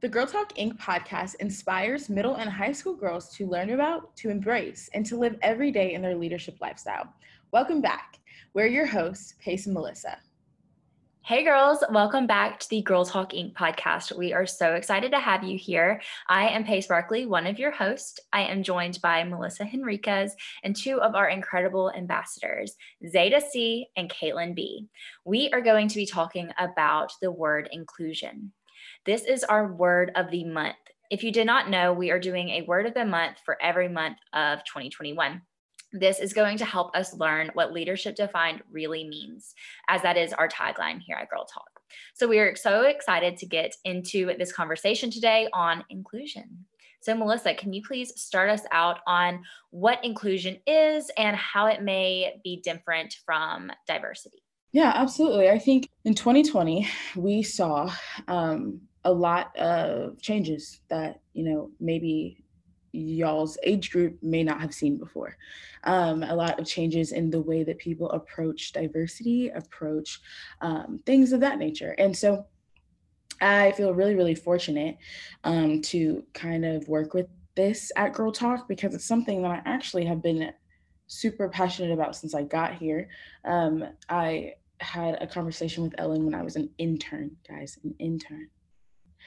The Girl Talk Inc. podcast inspires middle and high school girls to learn about, to embrace, and to live every day in their leadership lifestyle. Welcome back. We're your hosts, Pace and Melissa. Hey girls, welcome back to the Girl Talk Inc. podcast. We are so excited to have you here. I am Pace Barkley, one of your hosts. I am joined by Melissa Henriquez and two of our incredible ambassadors, Zeta C and Caitlin B. We are going to be talking about the word inclusion. This is our word of the month. If you did not know, we are doing a word of the month for every month of 2021. This is going to help us learn what leadership defined really means, as that is our tagline here at Girl Talk. So we are so excited to get into this conversation today on inclusion. So, Melissa, can you please start us out on what inclusion is and how it may be different from diversity? Yeah, absolutely. I think in 2020, we saw um, a lot of changes that you know maybe y'all's age group may not have seen before. Um, a lot of changes in the way that people approach diversity, approach um, things of that nature. And so I feel really, really fortunate um, to kind of work with this at Girl Talk because it's something that I actually have been super passionate about since I got here. Um, I had a conversation with Ellen when I was an intern, guys, an intern.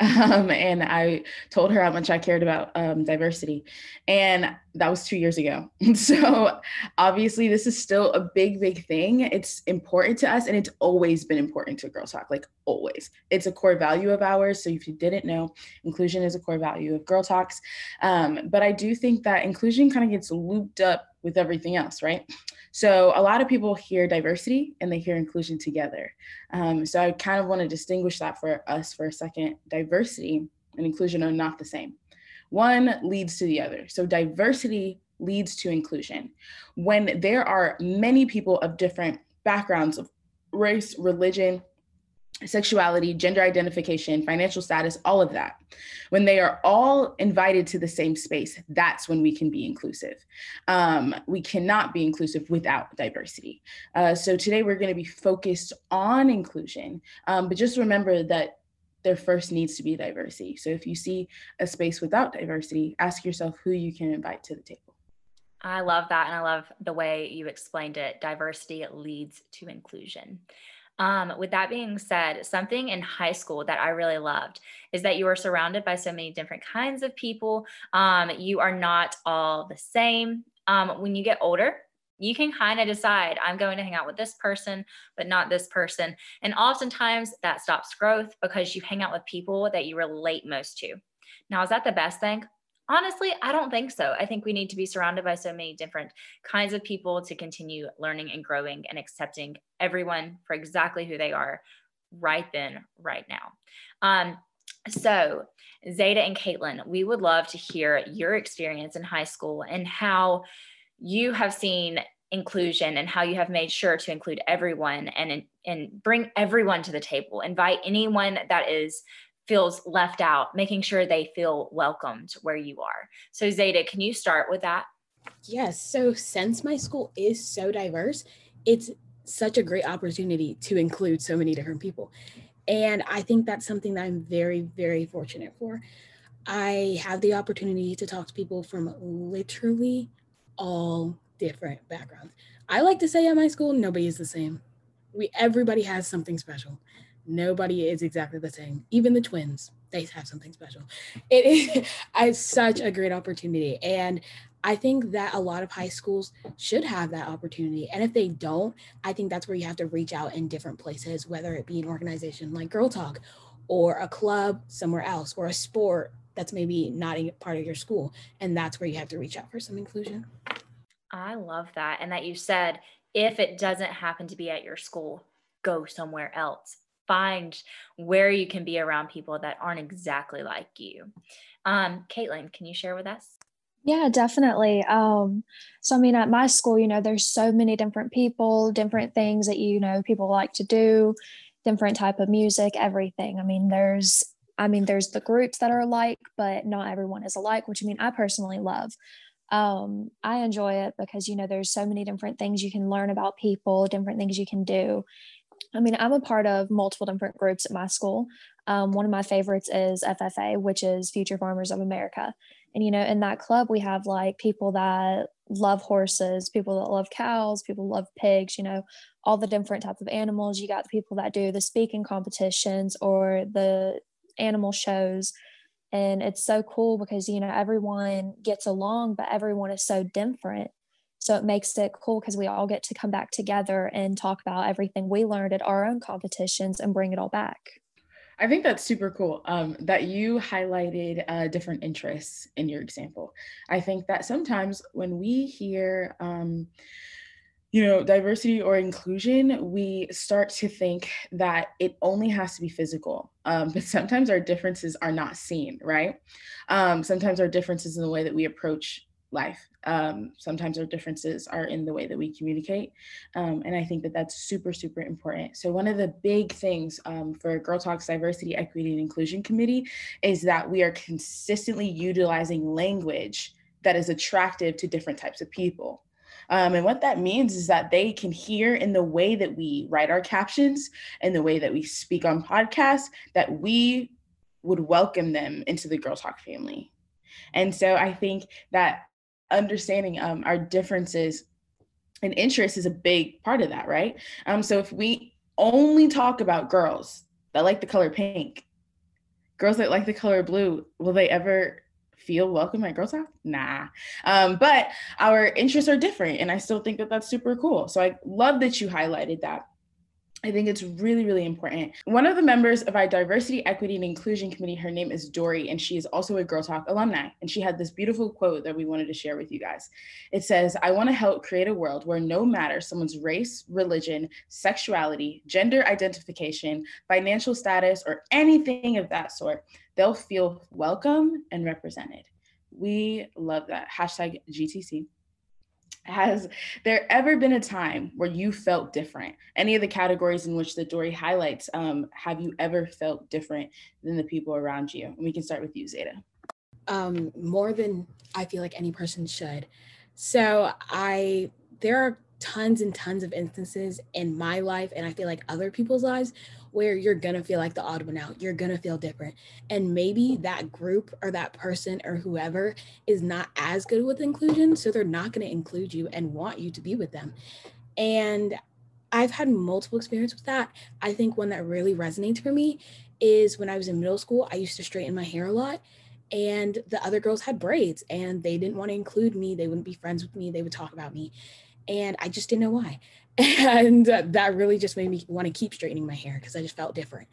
Um, and I told her how much I cared about um, diversity. And that was two years ago. so obviously, this is still a big, big thing. It's important to us, and it's always been important to Girl Talk, like always. It's a core value of ours. So if you didn't know, inclusion is a core value of Girl Talks. Um, but I do think that inclusion kind of gets looped up with everything else, right? So a lot of people hear diversity and they hear inclusion together. Um, so I kind of want to distinguish that for us for a second. Diversity and inclusion are not the same. One leads to the other. So diversity leads to inclusion. When there are many people of different backgrounds of race, religion, sexuality, gender identification, financial status, all of that. When they are all invited to the same space, that's when we can be inclusive. Um, we cannot be inclusive without diversity. Uh, so today we're going to be focused on inclusion, um, but just remember that there first needs to be diversity. So if you see a space without diversity, ask yourself who you can invite to the table. I love that. And I love the way you explained it. Diversity leads to inclusion. Um, with that being said, something in high school that I really loved is that you are surrounded by so many different kinds of people. Um, you are not all the same. Um, when you get older, you can kind of decide, I'm going to hang out with this person, but not this person. And oftentimes that stops growth because you hang out with people that you relate most to. Now, is that the best thing? Honestly, I don't think so. I think we need to be surrounded by so many different kinds of people to continue learning and growing and accepting everyone for exactly who they are right then, right now. Um, so, Zeta and Caitlin, we would love to hear your experience in high school and how you have seen inclusion and how you have made sure to include everyone and and bring everyone to the table invite anyone that is feels left out, making sure they feel welcomed where you are. So, Zeta, can you start with that? Yes. So, since my school is so diverse, it's such a great opportunity to include so many different people. And I think that's something that I'm very, very fortunate for. I have the opportunity to talk to people from literally all different backgrounds. I like to say at my school, nobody is the same. We everybody has something special nobody is exactly the same. Even the twins, they have something special. It is it's such a great opportunity. And I think that a lot of high schools should have that opportunity. And if they don't, I think that's where you have to reach out in different places, whether it be an organization like Girl Talk or a club somewhere else or a sport that's maybe not a part of your school. And that's where you have to reach out for some inclusion. I love that. And that you said, if it doesn't happen to be at your school, go somewhere else find where you can be around people that aren't exactly like you. Um, Caitlin, can you share with us? Yeah, definitely. Um, so I mean, at my school, you know, there's so many different people, different things that you know people like to do, different type of music, everything. I mean, there's I mean, there's the groups that are alike, but not everyone is alike, which I mean, I personally love. Um, I enjoy it because you know there's so many different things you can learn about people, different things you can do, I mean, I'm a part of multiple different groups at my school. Um, one of my favorites is FFA, which is Future Farmers of America. And, you know, in that club, we have like people that love horses, people that love cows, people love pigs, you know, all the different type of animals. You got the people that do the speaking competitions or the animal shows. And it's so cool because, you know, everyone gets along, but everyone is so different. So it makes it cool because we all get to come back together and talk about everything we learned at our own competitions and bring it all back. I think that's super cool um, that you highlighted uh, different interests in your example. I think that sometimes when we hear, um, you know, diversity or inclusion, we start to think that it only has to be physical. Um, but sometimes our differences are not seen, right? Um, sometimes our differences in the way that we approach life. Um, sometimes our differences are in the way that we communicate. Um, and I think that that's super, super important. So, one of the big things um, for Girl Talks Diversity, Equity, and Inclusion Committee is that we are consistently utilizing language that is attractive to different types of people. Um, and what that means is that they can hear in the way that we write our captions and the way that we speak on podcasts that we would welcome them into the Girl Talk family. And so I think that understanding um, our differences and interests is a big part of that, right? Um, so if we only talk about girls that like the color pink, girls that like the color blue, will they ever feel welcome at Girl Talk? Nah. Um, but our interests are different, and I still think that that's super cool. So I love that you highlighted that. I think it's really, really important. One of the members of our Diversity, Equity, and Inclusion Committee, her name is Dory, and she is also a Girl Talk alumni. And she had this beautiful quote that we wanted to share with you guys. It says, I want to help create a world where no matter someone's race, religion, sexuality, gender identification, financial status, or anything of that sort, they'll feel welcome and represented. We love that. Hashtag GTC has there ever been a time where you felt different? Any of the categories in which the Dory highlights, um, have you ever felt different than the people around you? And we can start with you, Zeta. Um, more than I feel like any person should. So I there are tons and tons of instances in my life and I feel like other people's lives where you're gonna feel like the odd one out. You're gonna feel different. And maybe that group or that person or whoever is not as good with inclusion. So they're not gonna include you and want you to be with them. And I've had multiple experience with that. I think one that really resonates for me is when I was in middle school, I used to straighten my hair a lot and the other girls had braids and they didn't want to include me. They wouldn't be friends with me. They would talk about me. And I just didn't know why. And that really just made me want to keep straightening my hair because I just felt different.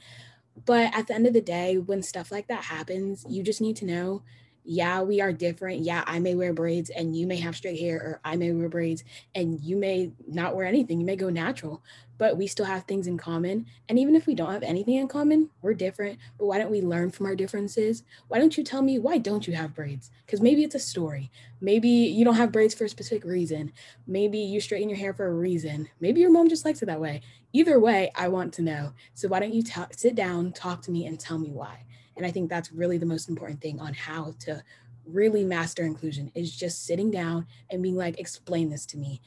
But at the end of the day, when stuff like that happens, you just need to know yeah, we are different. Yeah, I may wear braids and you may have straight hair, or I may wear braids and you may not wear anything. You may go natural, but we still have things in common. And even if we don't have anything in common, we're different. But why don't we learn from our differences? Why don't you tell me why don't you have braids? Because maybe it's a story. Maybe you don't have braids for a specific reason. Maybe you straighten your hair for a reason. Maybe your mom just likes it that way. Either way, I want to know. So why don't you sit down, talk to me, and tell me why? And I think that's really the most important thing on how to really master inclusion is just sitting down and being like, explain this to me.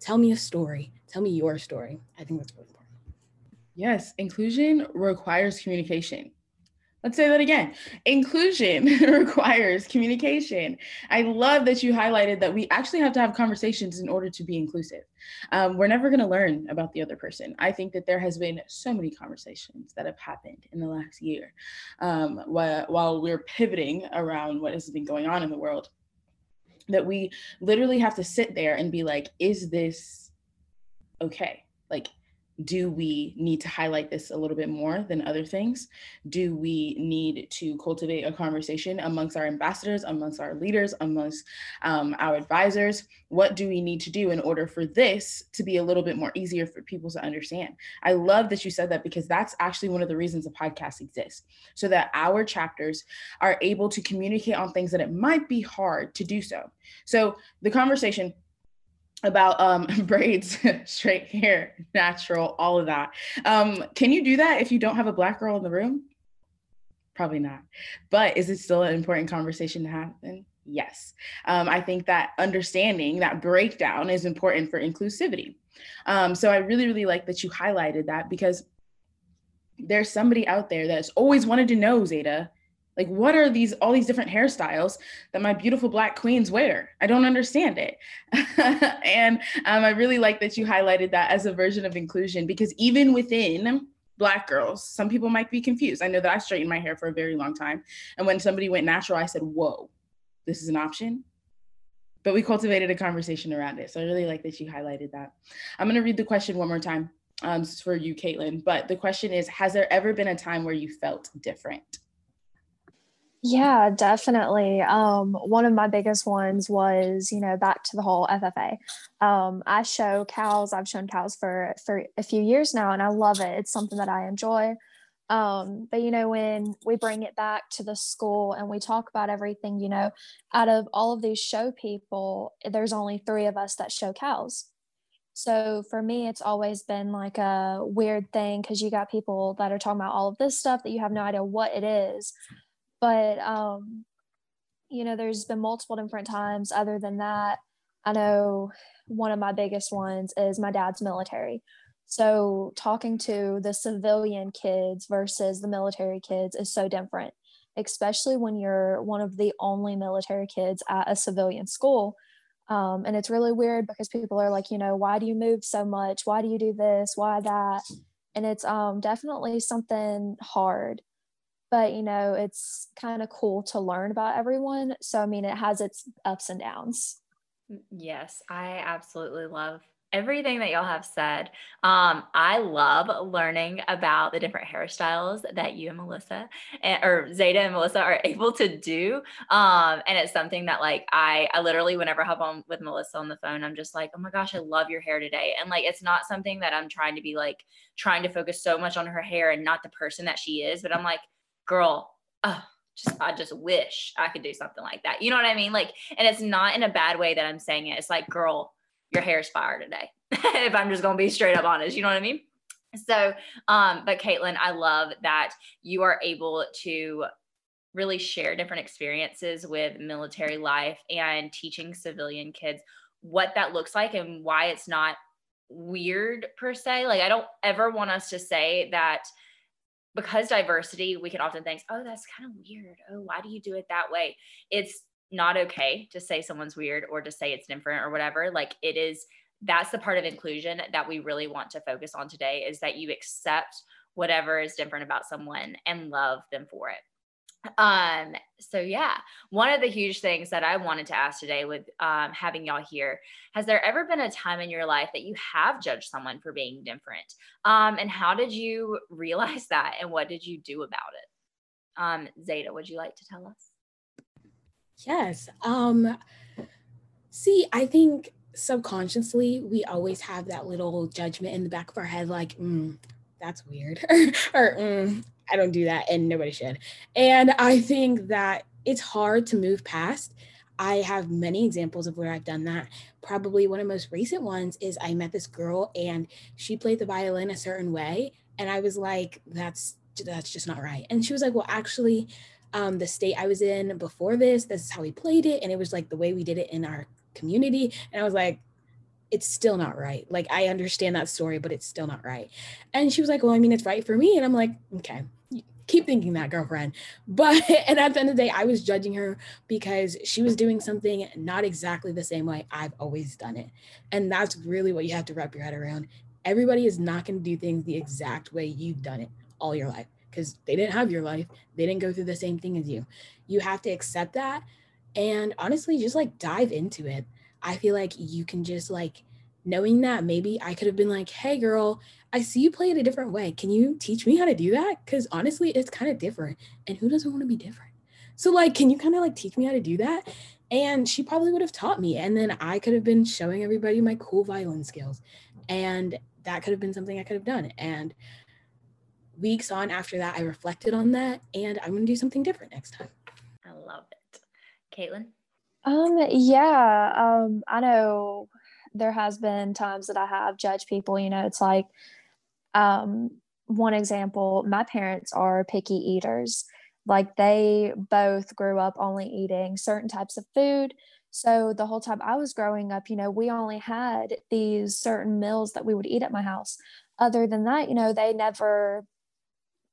Tell me a story. Tell me your story. I think that's really important. Yes, inclusion requires communication. Let's say that again. Inclusion requires communication. I love that you highlighted that we actually have to have conversations in order to be inclusive. Um, we're never going to learn about the other person. I think that there has been so many conversations that have happened in the last year um, while, while we're pivoting around what has been going on in the world that we literally have to sit there and be like, is this okay? Like, do we need to highlight this a little bit more than other things? Do we need to cultivate a conversation amongst our ambassadors, amongst our leaders, amongst um, our advisors? What do we need to do in order for this to be a little bit more easier for people to understand? I love that you said that because that's actually one of the reasons a podcast exists, so that our chapters are able to communicate on things that it might be hard to do so. So the conversation about um, braids, straight hair, natural, all of that. Um, can you do that if you don't have a black girl in the room? Probably not. But is it still an important conversation to happen? Yes. Um, I think that understanding that breakdown is important for inclusivity. Um, so I really, really like that you highlighted that because there's somebody out there that's always wanted to know, Zeta, like what are these all these different hairstyles that my beautiful black queens wear? I don't understand it. and um, I really like that you highlighted that as a version of inclusion because even within black girls, some people might be confused. I know that I straightened my hair for a very long time. And when somebody went natural, I said, whoa, this is an option but we cultivated a conversation around it. So I really like that you highlighted that. I'm going to read the question one more time um, for you, Caitlin. But the question is Has there ever been a time where you felt different? Yeah, definitely. Um, one of my biggest ones was, you know, back to the whole FFA. Um, I show cows. I've shown cows for for a few years now, and I love it. It's something that I enjoy. Um, but you know, when we bring it back to the school and we talk about everything, you know, out of all of these show people, there's only three of us that show cows. So for me, it's always been like a weird thing because you got people that are talking about all of this stuff that you have no idea what it is. But, um, you know, there's been multiple different times other than that. I know one of my biggest ones is my dad's military. So talking to the civilian kids versus the military kids is so different, especially when you're one of the only military kids at a civilian school um, and it's really weird because people are like, you know, why do you move so much? Why do you do this? Why that? And it's um, definitely something hard. But, you know, it's kind of cool to learn about everyone. So, I mean, it has its ups and downs. Yes, I absolutely love everything that y'all have said. Um, I love learning about the different hairstyles that you and Melissa and, or Zeta and Melissa are able to do. Um, and it's something that like I, I literally whenever I hop on with Melissa on the phone, I'm just like, oh my gosh, I love your hair today. And like it's not something that I'm trying to be like trying to focus so much on her hair and not the person that she is, but I'm like, girl, oh, just I just wish I could do something like that. You know what I mean? Like, and it's not in a bad way that I'm saying it. It's like, girl, your hair's fire today. if I'm just gonna be straight up honest, you know what I mean? So, um, but Caitlin, I love that you are able to really share different experiences with military life and teaching civilian kids what that looks like and why it's not weird per se. Like, I don't ever want us to say that because diversity, we can often think, oh, that's kind of weird. Oh, why do you do it that way? It's not okay to say someone's weird or to say it's different or whatever. Like, it is that's the part of inclusion that we really want to focus on today is that you accept whatever is different about someone and love them for it um so yeah one of the huge things that i wanted to ask today with um, having y'all here has there ever been a time in your life that you have judged someone for being different? Um and how did you realize that and what did you do about it? Um zeta would you like to tell us? Yes um see i think subconsciously we always have that little judgment in the back of our head like mm, that's weird or mm, i don't do that and nobody should and i think that it's hard to move past i have many examples of where i've done that probably one of the most recent ones is i met this girl and she played the violin a certain way and i was like that's that's just not right and she was like well actually um, the state I was in before this, this is how we played it. And it was like the way we did it in our community. And I was like, it's still not right. Like, I understand that story, but it's still not right. And she was like, well, I mean, it's right for me. And I'm like, okay, keep thinking that, girlfriend. But, and at the end of the day, I was judging her because she was doing something not exactly the same way I've always done it. And that's really what you have to wrap your head around. Everybody is not going to do things the exact way you've done it all your life because they didn't have your life. They didn't go through the same thing as you. You have to accept that and honestly just like dive into it i feel like you can just like knowing that maybe i could have been like hey girl i see you play it a different way. Can you teach me how to do that? Because honestly it's kind of different and who doesn't want to be different? So like can you kind of like teach me how to do that? And she probably would have taught me and then i could have been showing everybody my cool violin skills and that could have been something i could have done. And weeks on after that i reflected on that and i'm going to do something different next time. I love it. Caitlin? Um, yeah, um, I know there has been times that I have judged people, you know, it's like um one example, my parents are picky eaters Like they both grew up only eating certain types of food. So the whole time I was growing up, you know, we only had these certain meals that we would eat at my house. Other than that, you know, they never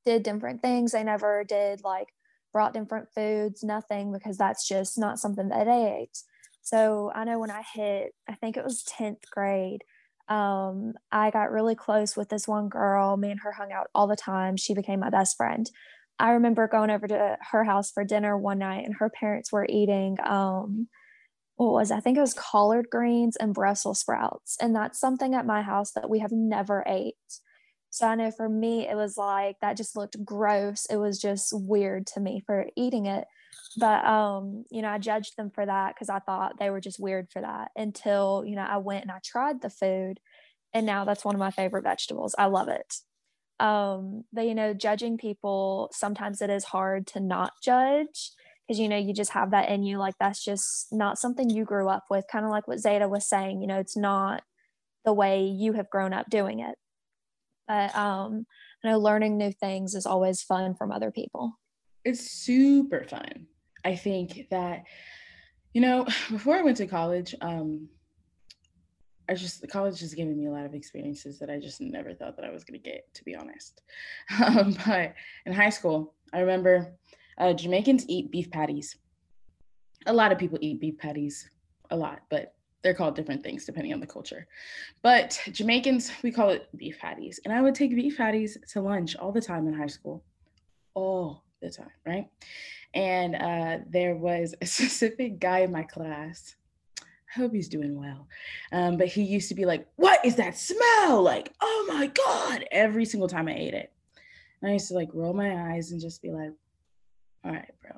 did different things. They never did like brought different foods, nothing, because that's just not something that they ate. So I know when I hit, I think it was 10th grade, um, I got really close with this one girl. Me and her hung out all the time. She became my best friend. I remember going over to her house for dinner one night, and her parents were eating um, what was? I think it was collard greens and Brussels sprouts. And that's something at my house that we have never ate. So I know for me, it was like that just looked gross. It was just weird to me for eating it. But, um, you know, I judged them for that because I thought they were just weird for that until, you know, I went and I tried the food. And now that's one of my favorite vegetables. I love it. Um, but, you know, judging people, sometimes it is hard to not judge because you know you just have that in you like that's just not something you grew up with kind of like what zeta was saying you know it's not the way you have grown up doing it but um you know learning new things is always fun from other people it's super fun i think that you know before i went to college um I just college has given me a lot of experiences that I just never thought that I was to get, to be honest. Um, but in high school, I remember uh, Jamaicans eat beef patties. A lot of people eat beef patties, a lot, but they're called different things depending on the culture. But Jamaicans, we call it beef patties. And I would take beef patties to lunch all the time in high school, all the time, right? And uh, there was a specific guy in my class. I hope he's doing well. Um, but he used to be like, What is that smell? Like, oh my God, every single time I ate it. And I used to like roll my eyes and just be like, all right, bro.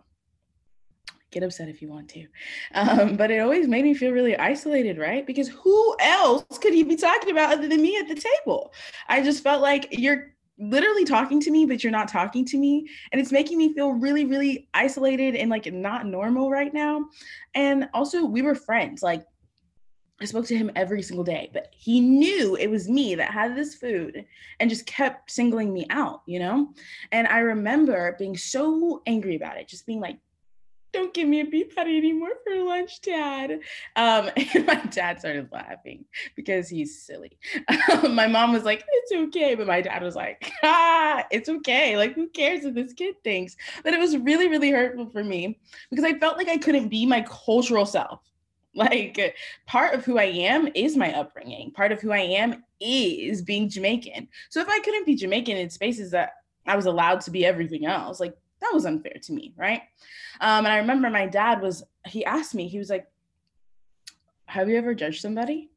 Get upset if you want to. Um, but it always made me feel really isolated, right? Because who else could he be talking about other than me at the table? I just felt like you're literally talking to me, but you're not talking to me. And it's making me feel really, really isolated and like not normal right now. And also, we were friends. Like, I spoke to him every single day, but he knew it was me that had this food and just kept singling me out, you know? And I remember being so angry about it, just being like, don't give me a beef patty anymore for lunch, dad. Um, and my dad started laughing because he's silly. my mom was like, it's okay. But my dad was like, ah, it's okay. Like, who cares if this kid thinks? But it was really, really hurtful for me because I felt like I couldn't be my cultural self like part of who I am is my upbringing. Part of who I am is being Jamaican. So if I couldn't be Jamaican in spaces that I was allowed to be everything else, like that was unfair to me, right? Um, and I remember my dad was he asked me, he was like, "Have you ever judged somebody?"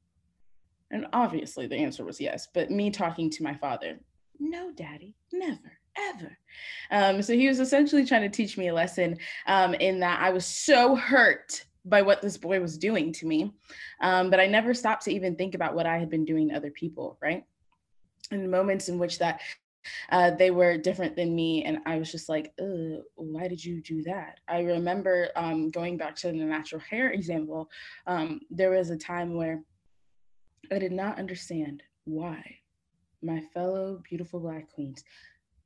And obviously the answer was yes. But me talking to my father, no, daddy, never ever. Um, so he was essentially trying to teach me a lesson um, in that I was so hurt by what this boy was doing to me. Um, but I never stopped to even think about what I had been doing to other people, right? And moments in which that uh, they were different than me. And I was just like, why did you do that? I remember um, going back to the natural hair example, um, there was a time where I did not understand why my fellow beautiful Black queens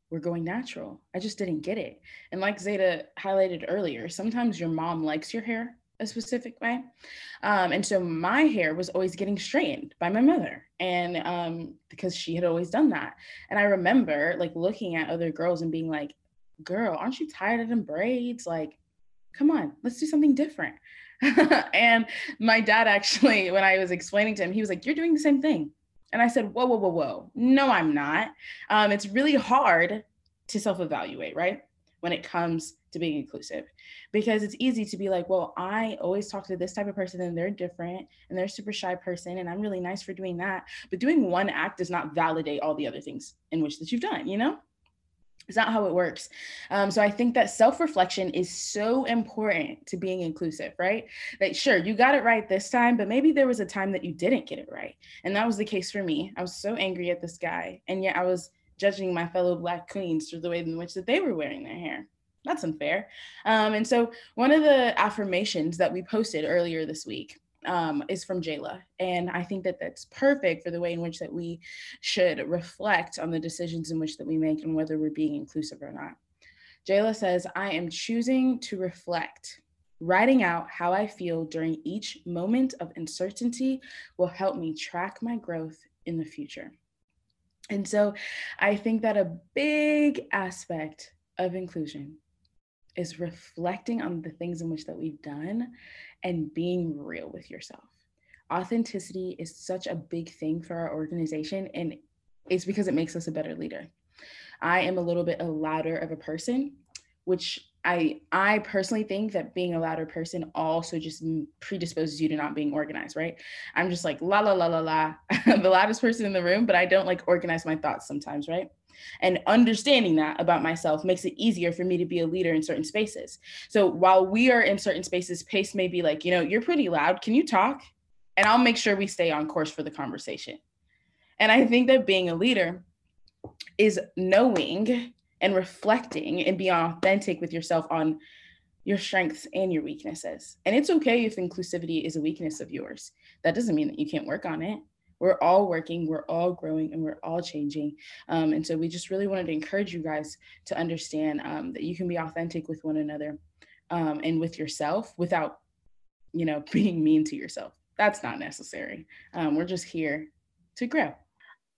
were going natural. I just didn't get it. And like Zeta highlighted earlier, sometimes your mom likes your hair a specific way. Um, and so my hair was always getting straightened by my mother. And um, because she had always done that. And I remember like looking at other girls and being like, girl, aren't you tired of them braids? Like, come on, let's do something different. and my dad actually, when I was explaining to him, he was like, you're doing the same thing. And I said, whoa, whoa, whoa, whoa. No, I'm not. Um, it's really hard to self evaluate, right? When it comes to being inclusive because it's easy to be like well i always talk to this type of person and they're different and they're a super shy person and i'm really nice for doing that but doing one act does not validate all the other things in which that you've done you know it's not how it works. Um, so I think that self reflection is so important to being inclusive, right? That sure, you got it right this time, but maybe there was a time that you didn't get it right. And that was the case for me. I was so angry at this guy. And yet I was judging my fellow Black queens through the way in which that they were wearing their hair that's unfair. Um, and so one of the affirmations that we posted earlier this week um, is from Jayla. And I think that that's perfect for the way in which that we should reflect on the decisions in which that we make and whether we're being inclusive or not. Jayla says, I am choosing to reflect. Writing out how I feel during each moment of uncertainty will help me track my growth in the future. And so I think that a big aspect of inclusion is reflecting on the things in which that we've done and being real with yourself. Authenticity is such a big thing for our organization and it's because it makes us a better leader. I am a little bit a louder of a person, which I I personally think that being a louder person also just predisposes you to not being organized, right? I'm just like la la la la la, the loudest person in the room, but I don't like organize my thoughts sometimes, right? And understanding that about myself makes it easier for me to be a leader in certain spaces. So while we are in certain spaces, Pace may be like, you know, you're pretty loud. Can you talk? And I'll make sure we stay on course for the conversation. And I think that being a leader is knowing and reflecting and being authentic with yourself on your strengths and your weaknesses. And it's okay if inclusivity is a weakness of yours. That doesn't mean that you can't work on it. We're all working, we're all growing, and we're all changing. Um, and so we just really wanted to encourage you guys to understand um, that you can be authentic with one another um, and with yourself without, you know, being mean to yourself. That's not necessary. Um, we're just here to grow.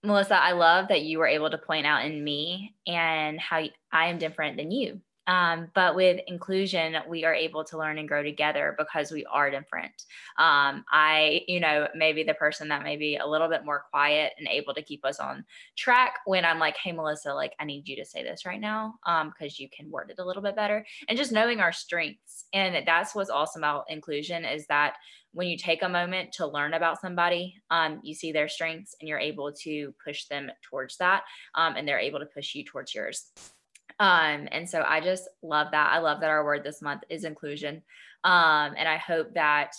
Melissa, I love that you were able to point out in me and how I am different than you. Um, but with inclusion, we are able to learn and grow together because we are different. Um, I, you know, maybe the person that may be a little bit more quiet and able to keep us on track when I'm like, hey, Melissa, like, I need you to say this right now because um, you can word it a little bit better. And just knowing our strengths. And that's what's awesome about inclusion is that when you take a moment to learn about somebody, um, you see their strengths and you're able to push them towards that, um, and they're able to push you towards yours. Um, and so I just love that. I love that our word this month is inclusion. Um, and I hope that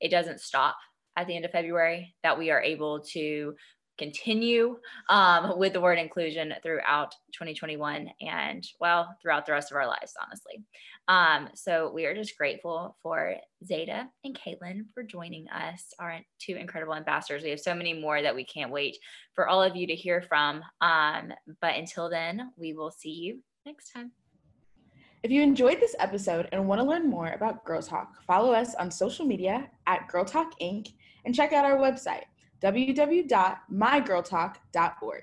it doesn't stop at the end of February, that we are able to continue um, with the word inclusion throughout 2021 and well throughout the rest of our lives honestly um, so we are just grateful for zeta and caitlin for joining us our two incredible ambassadors we have so many more that we can't wait for all of you to hear from um, but until then we will see you next time if you enjoyed this episode and want to learn more about Girl Talk, follow us on social media at Girl Talk Inc. and check out our website, www.mygirltalk.org.